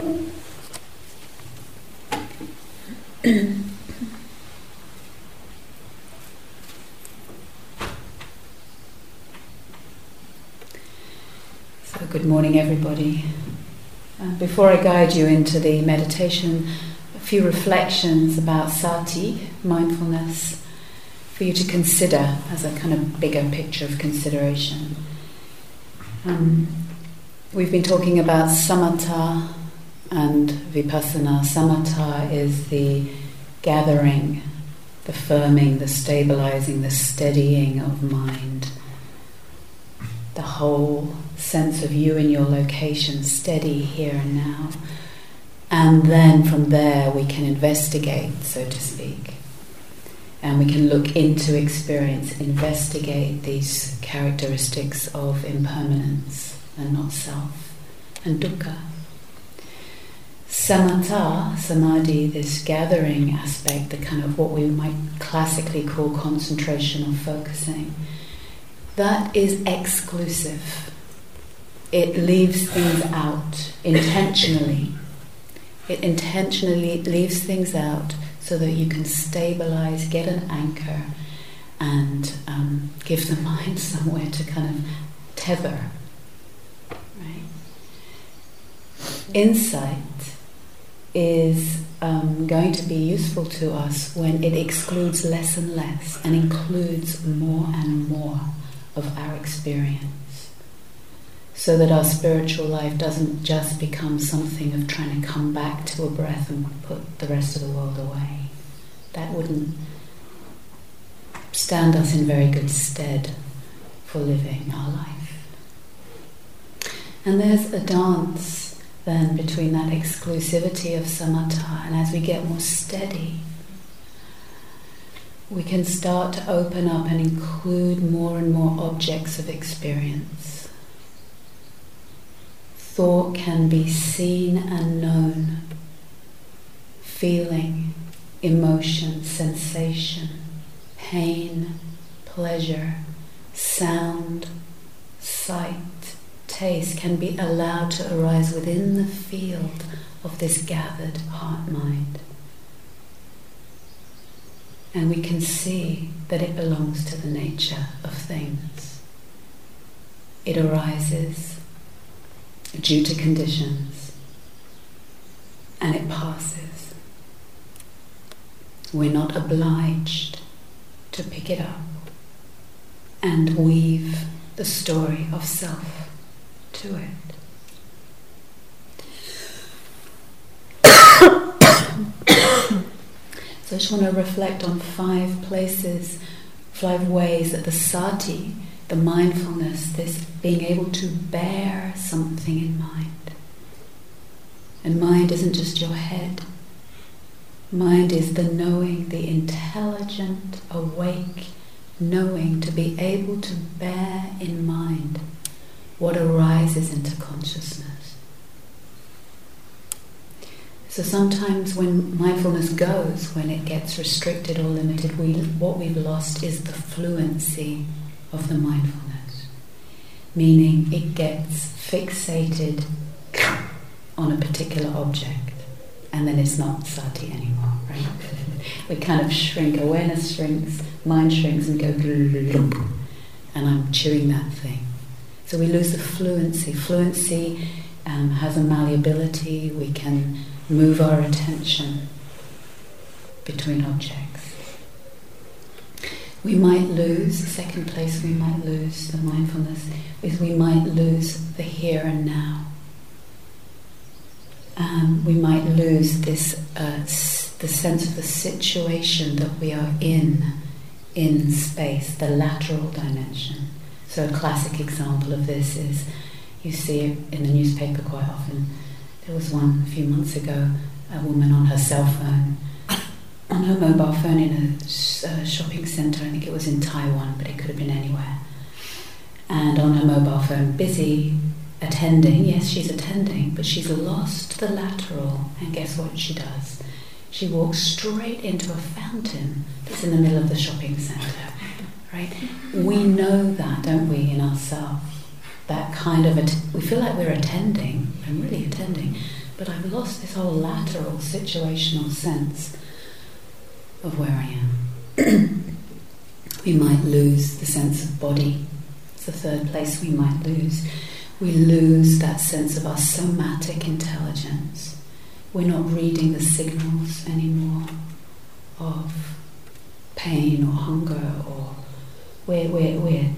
so, good morning, everybody. Uh, before I guide you into the meditation, a few reflections about sati, mindfulness, for you to consider as a kind of bigger picture of consideration. Um, we've been talking about samatha and vipassana. Samatha is the gathering, the firming, the stabilizing, the steadying of mind. The whole sense of you in your location, steady here and now. And then from there we can investigate, so to speak. And we can look into experience, investigate these characteristics of impermanence and not self and dukkha. Samatha, samadhi, this gathering aspect, the kind of what we might classically call concentration or focusing, that is exclusive. It leaves things out intentionally. It intentionally leaves things out so that you can stabilize, get an anchor, and um, give the mind somewhere to kind of tether. Right? Insight is um, going to be useful to us when it excludes less and less and includes more and more of our experience. So that our spiritual life doesn't just become something of trying to come back to a breath and put the rest of the world away. That wouldn't stand us in very good stead for living our life. And there's a dance then between that exclusivity of samatha. And as we get more steady, we can start to open up and include more and more objects of experience. Thought can be seen and known, feeling, emotion, sensation, pain, pleasure, sound, sight taste can be allowed to arise within the field of this gathered heart mind. And we can see that it belongs to the nature of things. It arises due to conditions and it passes. We're not obliged to pick it up and weave the story of self to it. so I just want to reflect on five places, five ways that the sati, the mindfulness, this being able to bear something in mind. And mind isn't just your head. Mind is the knowing, the intelligent, awake knowing to be able to bear in mind what arises into consciousness. So sometimes when mindfulness goes, when it gets restricted or limited, we, what we've lost is the fluency of the mindfulness. Meaning it gets fixated on a particular object and then it's not sati anymore, right? we kind of shrink, awareness shrinks, mind shrinks and go and I'm chewing that thing. So we lose the fluency. Fluency um, has a malleability, we can move our attention between objects. We might lose, second place we might lose the mindfulness is we might lose the here and now. Um, we might lose this, uh, s- the sense of the situation that we are in, in space, the lateral dimension. So, a classic example of this is you see it in the newspaper quite often. There was one a few months ago, a woman on her cell phone, on her mobile phone in a uh, shopping centre, I think it was in Taiwan, but it could have been anywhere. And on her mobile phone, busy attending. Yes, she's attending, but she's lost the lateral. And guess what she does? She walks straight into a fountain that's in the middle of the shopping centre right? We know that, don't we, in ourselves? That kind of, att- we feel like we're attending, I'm really attending, but I've lost this whole lateral situational sense of where I am. we might lose the sense of body. It's the third place we might lose. We lose that sense of our somatic intelligence. We're not reading the signals anymore of pain or hunger or we're, we're, we're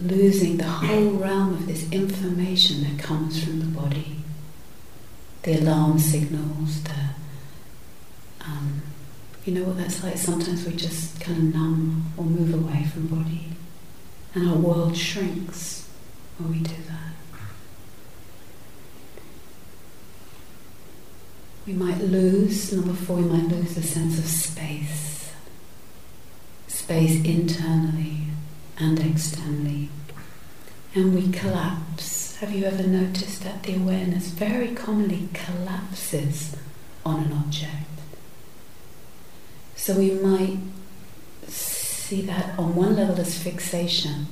losing the whole realm of this information that comes from the body. The alarm signals, the um, you know what that's like? Sometimes we just kind of numb or move away from body. And our world shrinks when we do that. We might lose, number four, we might lose the sense of space. Space internally and externally. And we collapse. Have you ever noticed that the awareness very commonly collapses on an object? So we might see that on one level as fixation,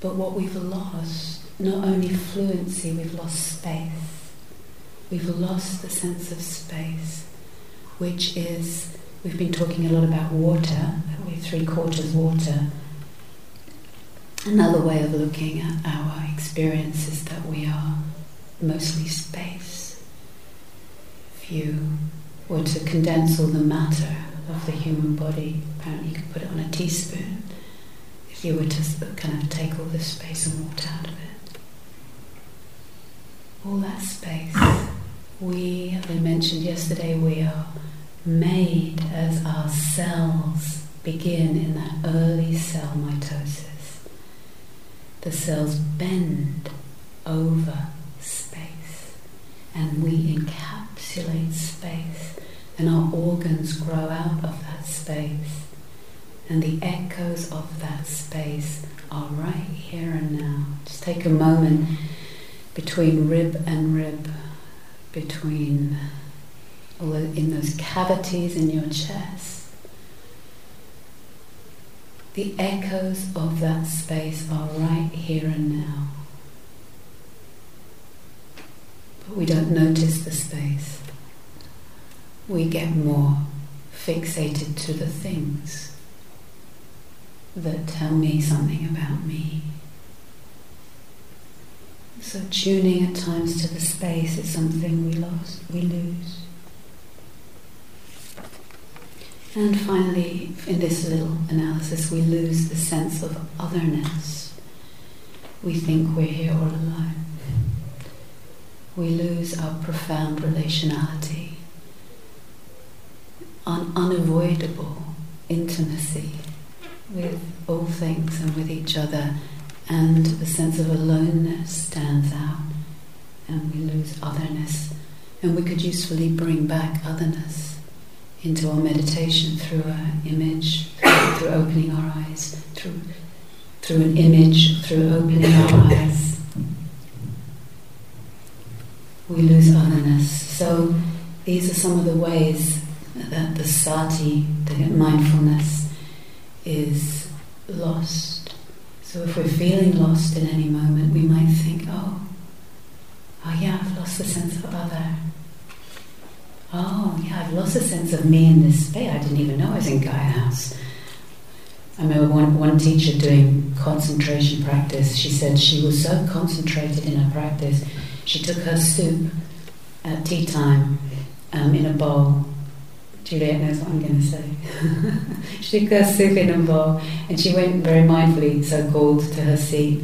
but what we've lost, not only fluency, we've lost space. We've lost the sense of space, which is, we've been talking a lot about water, we're three quarters water. Another way of looking at our experience is that we are mostly space. If you were to condense all the matter of the human body. Apparently, you could put it on a teaspoon if you were to kind of take all the space and water out of it. All that space. We, as I mentioned yesterday, we are made as our cells begin in that early cell mitosis. The cells bend over space and we encapsulate space and our organs grow out of that space. And the echoes of that space are right here and now. Just take a moment between rib and rib, between in those cavities in your chest. The echoes of that space are right here and now. But we don't notice the space we get more fixated to the things that tell me something about me. So tuning at times to the space is something we lost, we lose. And finally, in this little analysis, we lose the sense of otherness. We think we're here all alone. We lose our profound relationality un- unavoidable intimacy with all things and with each other, and the sense of aloneness stands out, and we lose otherness. And we could usefully bring back otherness into our meditation through an image, through, through opening our eyes, through, through an image, through opening our eyes. We lose otherness. So these are some of the ways that the sati, the mindfulness, is lost. So if we're feeling lost in any moment, we might think, oh, oh yeah, I've lost the sense of other. Oh yeah, I've lost the sense of me in this space. I didn't even know I was in Gaia House. I remember one, one teacher doing concentration practice. She said she was so concentrated in her practice, she took her soup at tea time um, in a bowl Juliet knows what I'm going to say. she took her soup in a bowl and she went very mindfully, so called, to her seat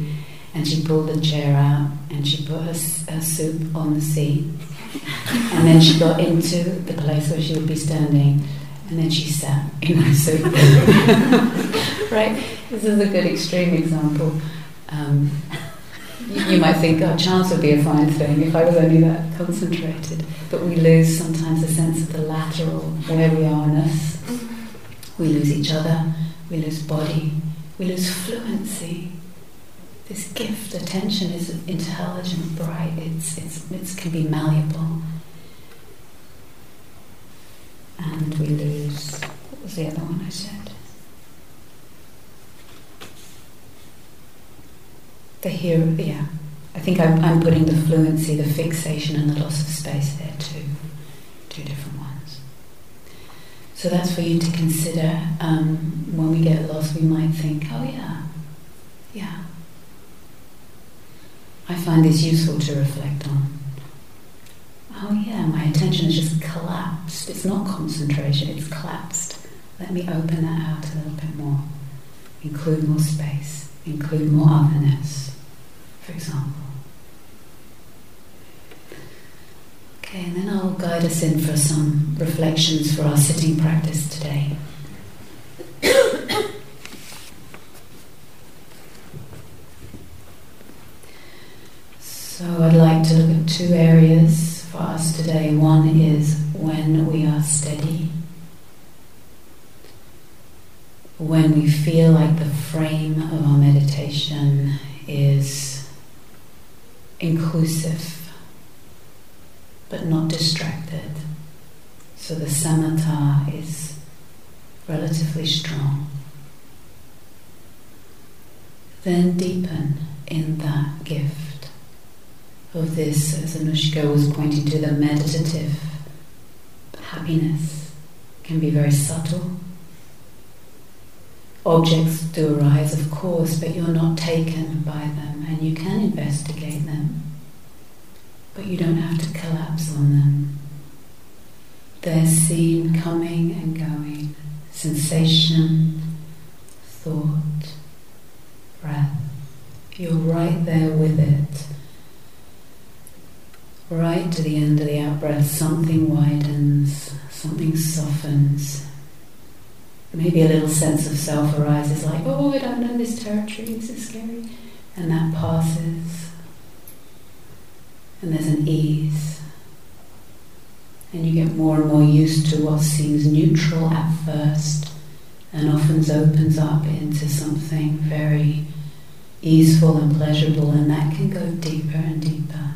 and she pulled a chair out and she put her, her soup on the seat. And then she got into the place where she would be standing and then she sat in her soup. right? This is a good extreme example. Um, you, you might think, oh, chance would be a fine thing if I was only that concentrated. But we lose sometimes a sense of the lateral, where we are in us. We lose each other, we lose body, we lose fluency. This gift, attention, is intelligent, bright, it's, it's, it can be malleable. And we lose, what was the other one I said? The hero, yeah, I think I'm, I'm putting the fluency, the fixation, and the loss of space there too. Two different ones. So that's for you to consider. Um, when we get lost, we might think, oh yeah, yeah. I find this useful to reflect on. Oh yeah, my attention has just collapsed. It's not concentration, it's collapsed. Let me open that out a little bit more. Include more space, include more otherness, for example. Okay, and then I'll guide us in for some reflections for our sitting practice today. so I'd like to look at two areas for us today. One is when we are steady, when we feel like the frame of our meditation is inclusive but not distracted. So the samatha is relatively strong. Then deepen in that gift of this, as Anushka was pointing to, the meditative happiness can be very subtle. Objects do arise, of course, but you're not taken by them and you can investigate them but you don't have to collapse on them. They're seen coming and going, sensation, thought, breath. You're right there with it. Right to the end of the out breath, something widens, something softens. Maybe a little sense of self arises, like, oh, I don't know this territory, this is scary. And that passes and there's an ease. And you get more and more used to what seems neutral at first and often opens up into something very easeful and pleasurable, and that can go deeper and deeper.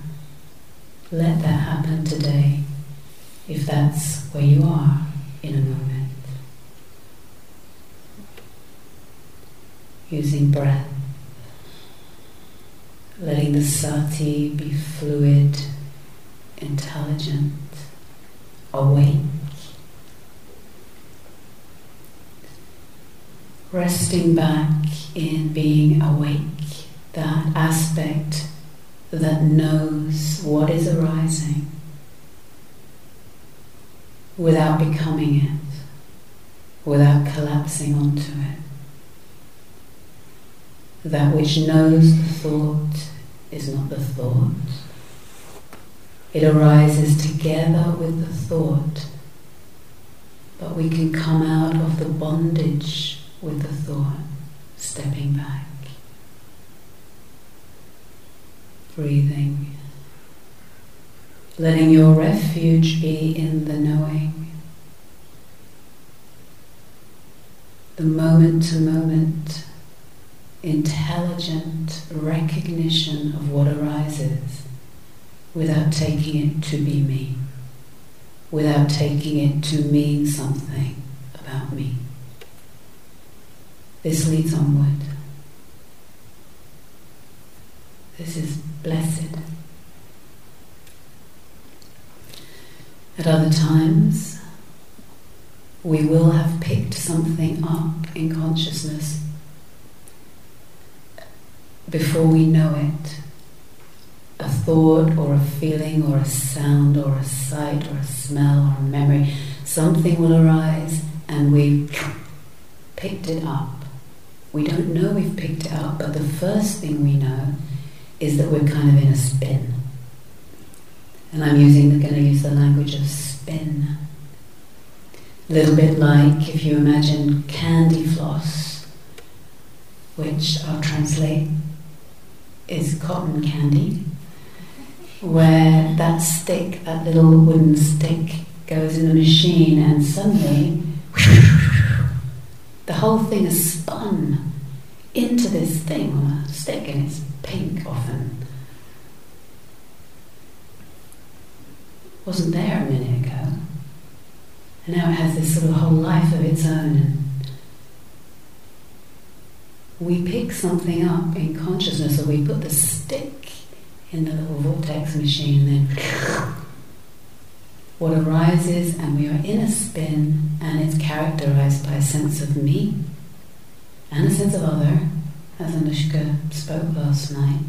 Let that happen today if that's where you are in a moment. Using breath letting the sati be fluid, intelligent, awake. Resting back in being awake, that aspect that knows what is arising without becoming it, without collapsing onto it. That which knows the thought is not the thought. It arises together with the thought, but we can come out of the bondage with the thought, stepping back. Breathing. Letting your refuge be in the knowing. The moment to moment intelligent recognition of what arises without taking it to be me, without taking it to mean something about me. This leads onward. This is blessed. At other times, we will have picked something up in consciousness before we know it, a thought or a feeling or a sound or a sight or a smell or a memory, something will arise and we've picked it up. We don't know we've picked it up, but the first thing we know is that we're kind of in a spin. And I'm using, going to use the language of spin. A little bit like if you imagine candy floss, which I'll translate is cotton candy, where that stick, that little wooden stick, goes in the machine and suddenly the whole thing is spun into this thing a stick and it's pink often. Wasn't there a minute ago. And now it has this sort of whole life of its own we pick something up in consciousness or we put the stick in the little vortex machine, and then what arises, and we are in a spin, and it's characterized by a sense of me and a sense of other, as Anushka spoke last night,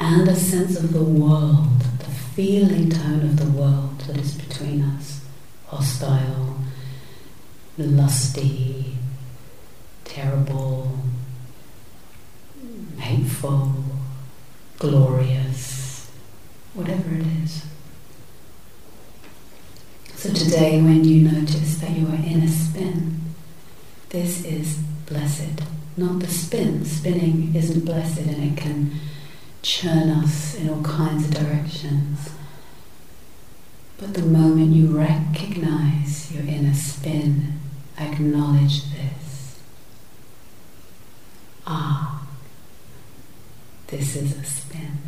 and a sense of the world, the feeling tone of the world that is between us hostile, lusty, terrible, hateful, glorious, whatever it is. So today, when you notice that you are in a spin, this is blessed, not the spin. Spinning isn't blessed and it can churn us in all kinds of directions. But the moment you recognize your inner spin, acknowledge this. Ah, this is a spin.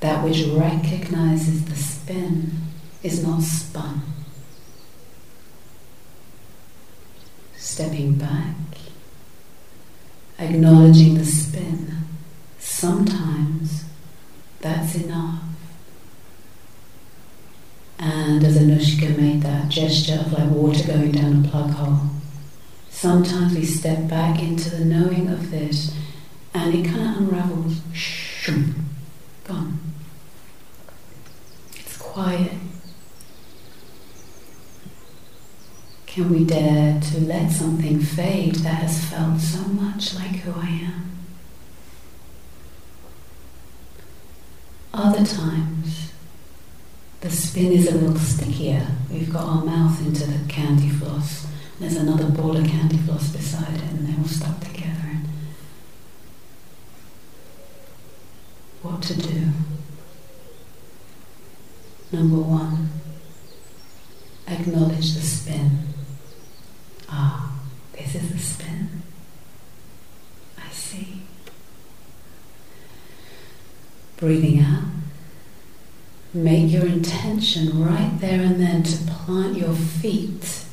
That which recognizes the spin is not spun. Stepping back, acknowledging the spin, sometimes that's enough. And as Anushka made that gesture of like water going down a plug hole, sometimes we step back into the knowing of this and it kind of unravels. Shoo, gone. It's quiet. Can we dare to let something fade that has felt so much like who I am? Other times, the spin is a little stickier. We've got our mouth into the candy floss. There's another ball of candy floss beside it, and they're all stuck together. What to do? Number one, acknowledge the spin. Ah, this is the spin. I see. Breathing out. Make your intention right there and then to plant your feet,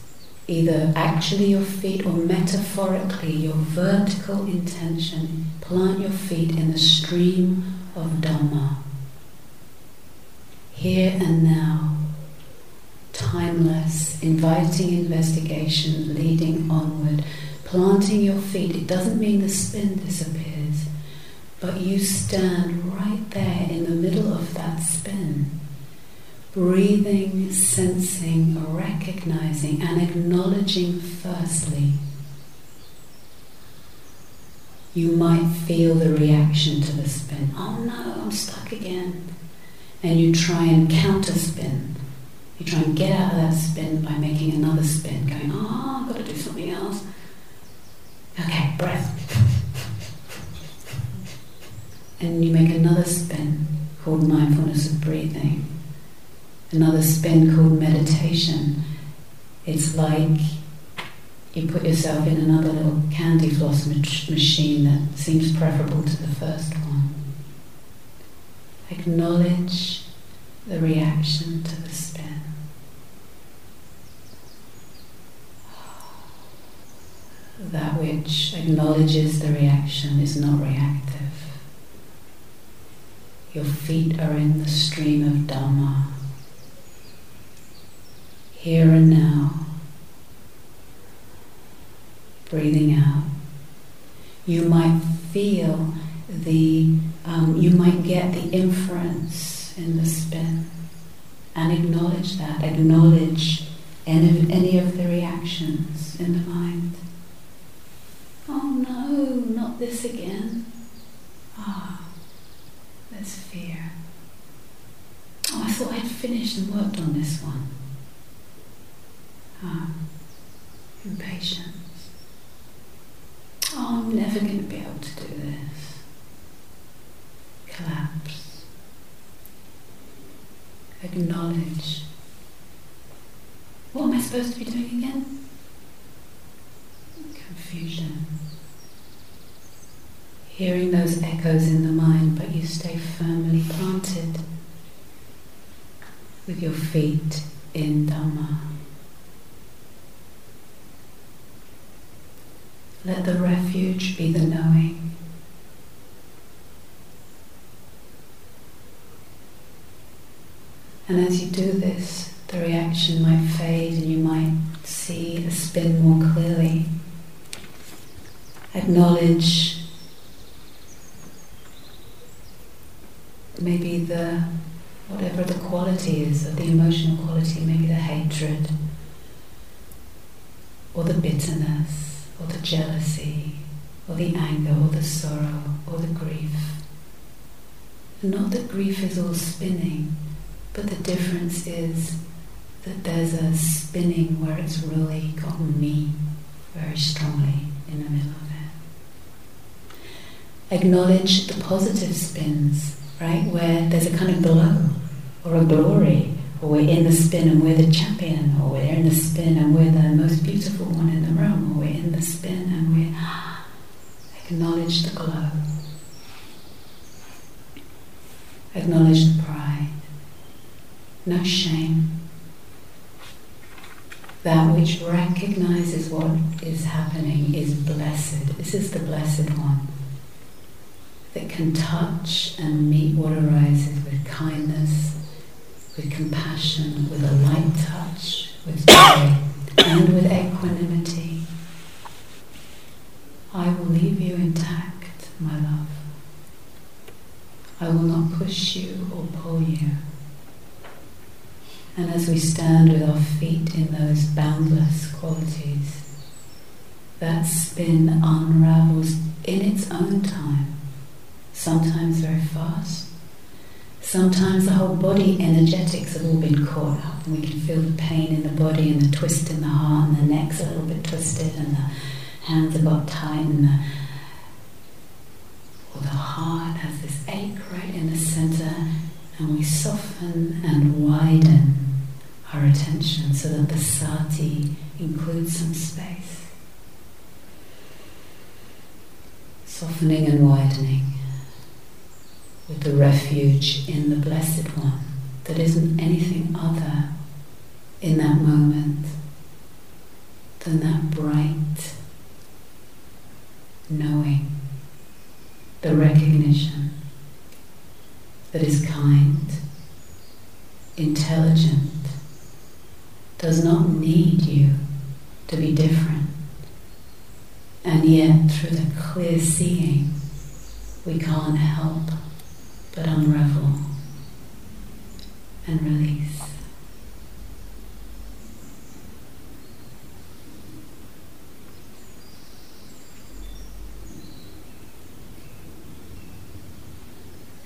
either actually your feet or metaphorically, your vertical intention. Plant your feet in the stream of Dhamma. Here and now, timeless, inviting investigation, leading onward, planting your feet. It doesn't mean the spin disappears, but you stand right there in the middle of that spin, breathing, sensing, recognizing, and acknowledging firstly. You might feel the reaction to the spin. Oh no, I'm stuck again. And you try and counter spin. You try and get out of that spin by making another spin, going, oh, I've got to do something else. Okay, breath. and you make another spin called mindfulness of breathing, another spin called meditation. It's like you put yourself in another little candy floss machine that seems preferable to the first one. Acknowledge the reaction to the spin. That which acknowledges the reaction is not reactive. Your feet are in the stream of Dhamma. Here and now, breathing out, you might feel the, um, you might get the inference in the spin and acknowledge that, acknowledge any, any of the reactions in the mind. Oh this again. Ah, there's fear. Oh, I thought I'd finished and worked on this one. Ah, impatience. faith in Dhamma. Let the refuge be the knowing. And as you do this, Not that grief is all spinning, but the difference is that there's a spinning where it's really got me very strongly in the middle of it. Acknowledge the positive spins right? Where there's a kind of glow or a glory, or we're in the spin and we're the champion, or we're in the spin and we're the most beautiful one in the room, or we're in the spin and we acknowledge the glow, acknowledge the pride, no shame. That which recognizes what is happening is blessed. This is the blessed one that can touch and meet what arises with kindness, with compassion, with a light touch, with joy, and with equanimity. I will leave you intact, my love. I will not push you or pull you. And as we stand with our feet in those boundless qualities, that spin unravels in its own time sometimes very fast. Sometimes the whole body energetics have all been caught up, and we can feel the pain in the body and the twist in the heart, and the neck's a little bit twisted, and the hands are got tight, and the, the heart has this ache right in the center, and we soften and widen our attention so that the sati includes some space. Softening and widening with the refuge in the Blessed One that isn't anything other in that moment than that bright knowing, the recognition that is kind, intelligent, does not need you to be different. And yet, through the clear seeing, we can't help but unravel and release.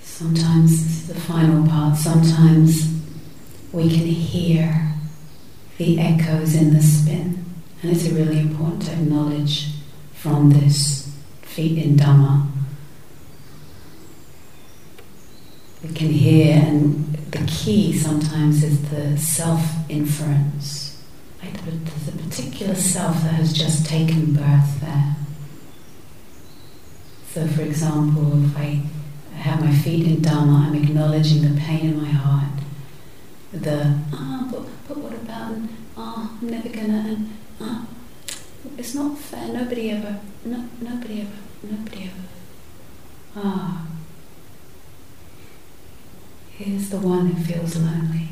Sometimes, the final part, sometimes we can hear the echoes in the spin. And it's really important to acknowledge from this feet in Dhamma we can hear, and the key sometimes is the self inference. Right? There's a particular self that has just taken birth there. So, for example, if I have my feet in Dhamma, I'm acknowledging the pain in my heart. The, ah, oh, ah, oh, I'm never gonna, and, oh, it's not fair, nobody ever, no, nobody ever, nobody ever. Ah, is the one who feels lonely.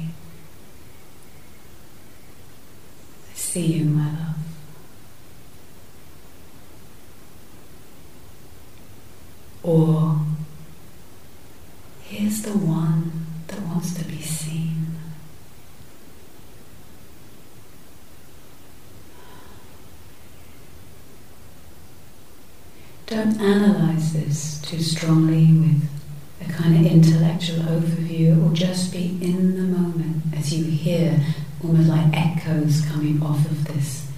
I see you, my love. Or here's the one that wants to be seen. Don't analyze this too strongly with a kind of intellectual overview. Or just be in the moment as you hear almost like echoes coming off of this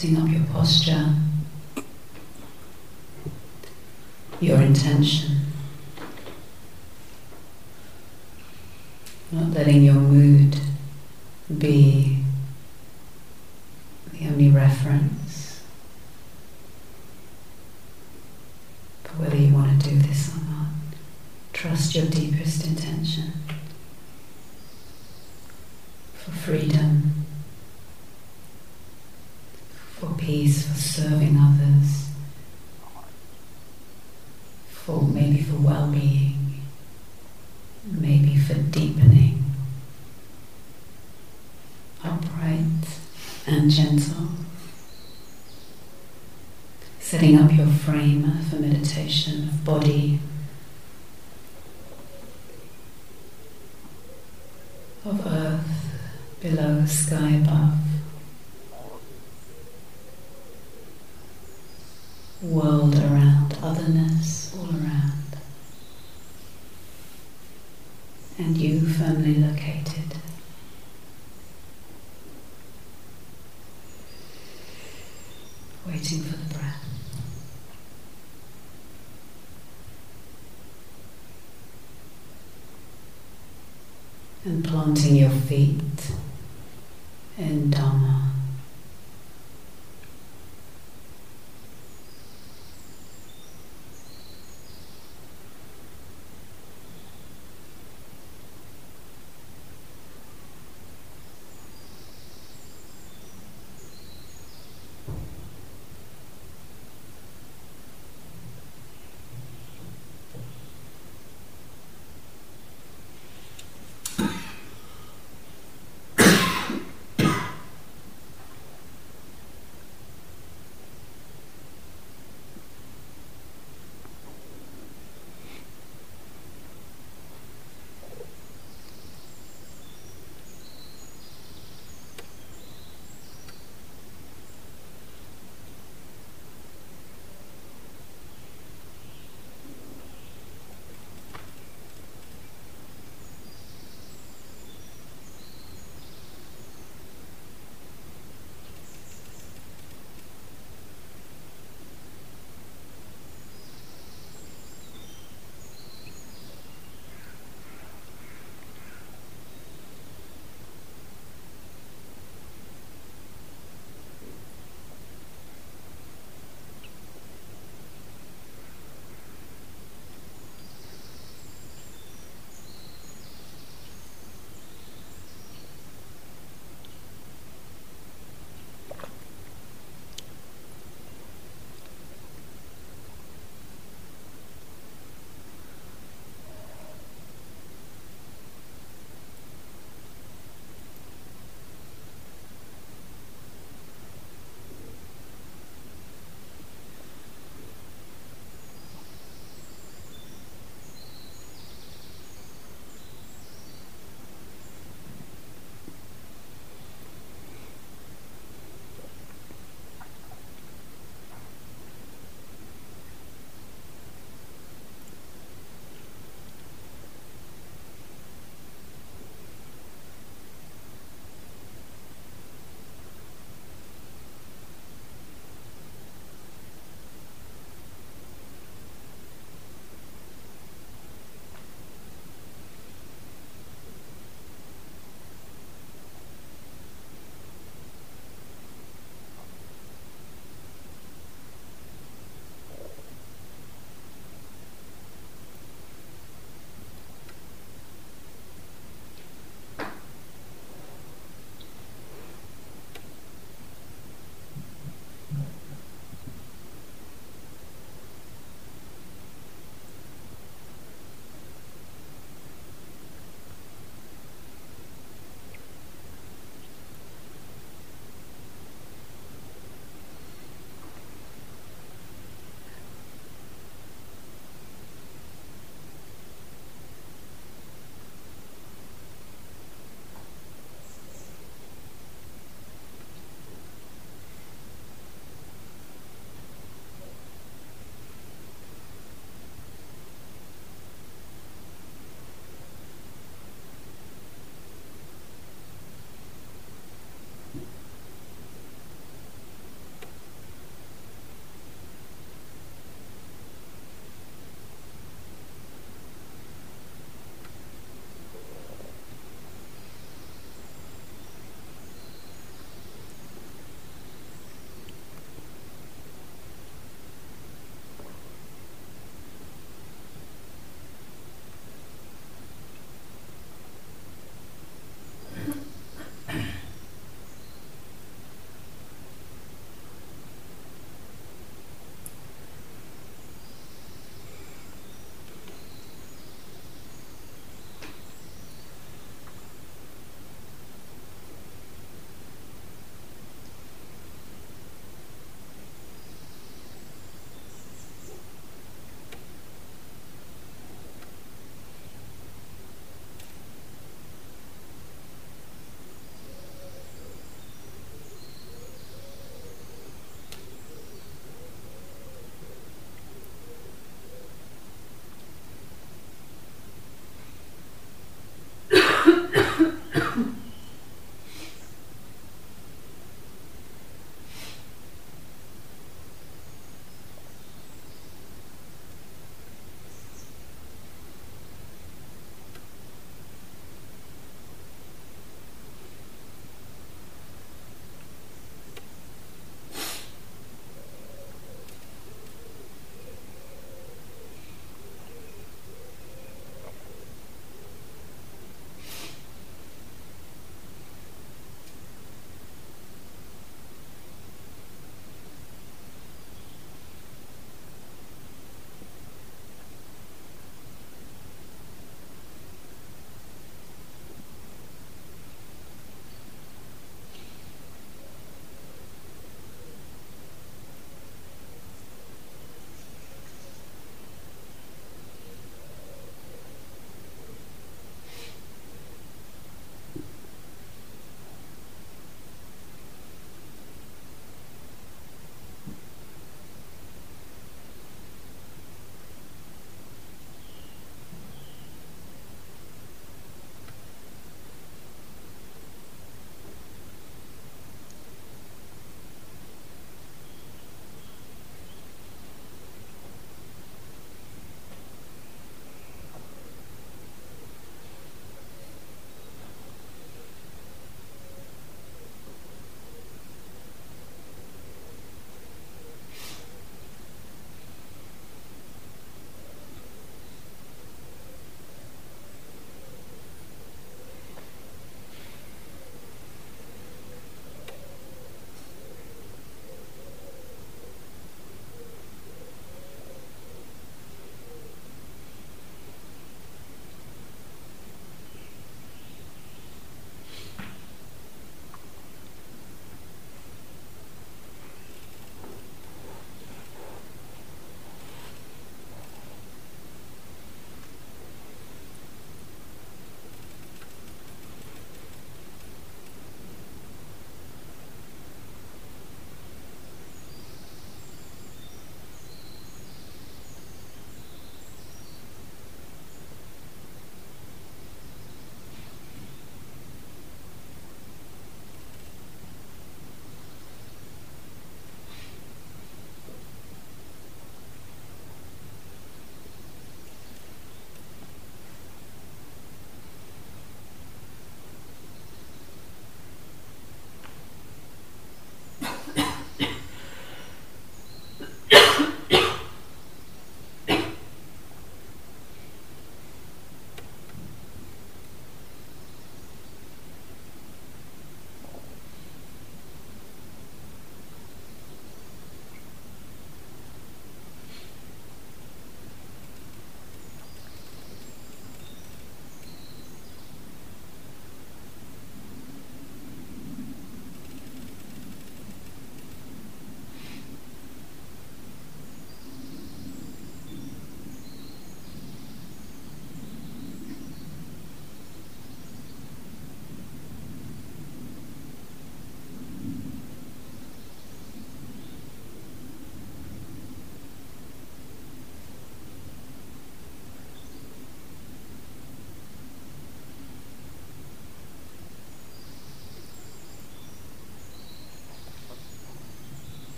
lifting up your posture, your intention, not letting your mood be of earth, below sky above.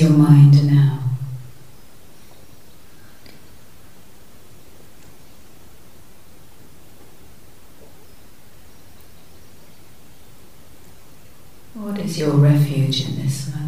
Your mind now? What is your refuge in this moment?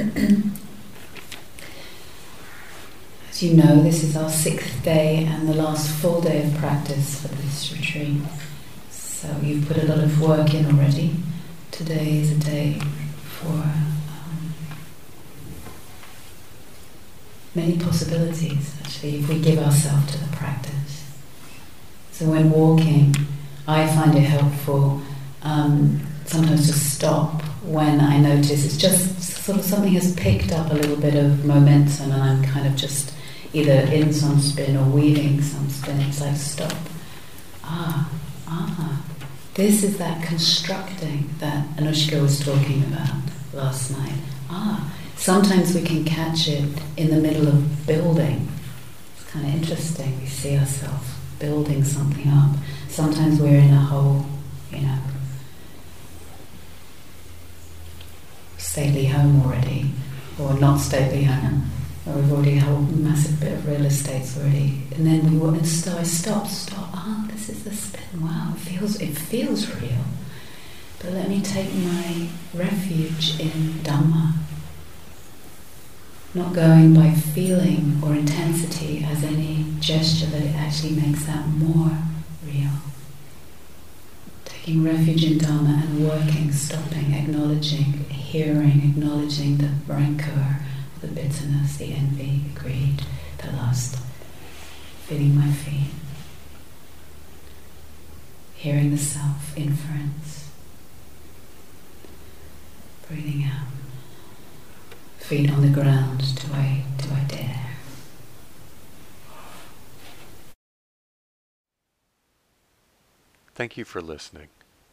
As you know, this is our sixth day and the last full day of practice for this retreat. So you've put a lot of work in already. Today is a day for um, many possibilities, actually, if we give ourselves to the practice. So when walking, I find it helpful um, sometimes to stop when I notice it's just sort of something has picked up a little bit of momentum and I'm kind of just either in some spin or weaving some spin. It's like, stop. Ah, ah. This is that constructing that Anushka was talking about last night. Ah, sometimes we can catch it in the middle of building. It's kind of interesting. We see ourselves building something up. Sometimes we're in a hole, you know, stately home already, or not stately home, or we've already held a massive bit of real estate already, and then we to stop, stop, stop. Ah, oh, this is the spin. Wow, it feels it feels real. But let me take my refuge in Dhamma. Not going by feeling or intensity as any gesture that it actually makes that more real taking refuge in Dharma and working, stopping, acknowledging, hearing, acknowledging the rancor, the bitterness, the envy, the greed, the lust, feeling my feet, hearing the self inference, breathing out, feet on the ground, do I, do I dare? Thank you for listening.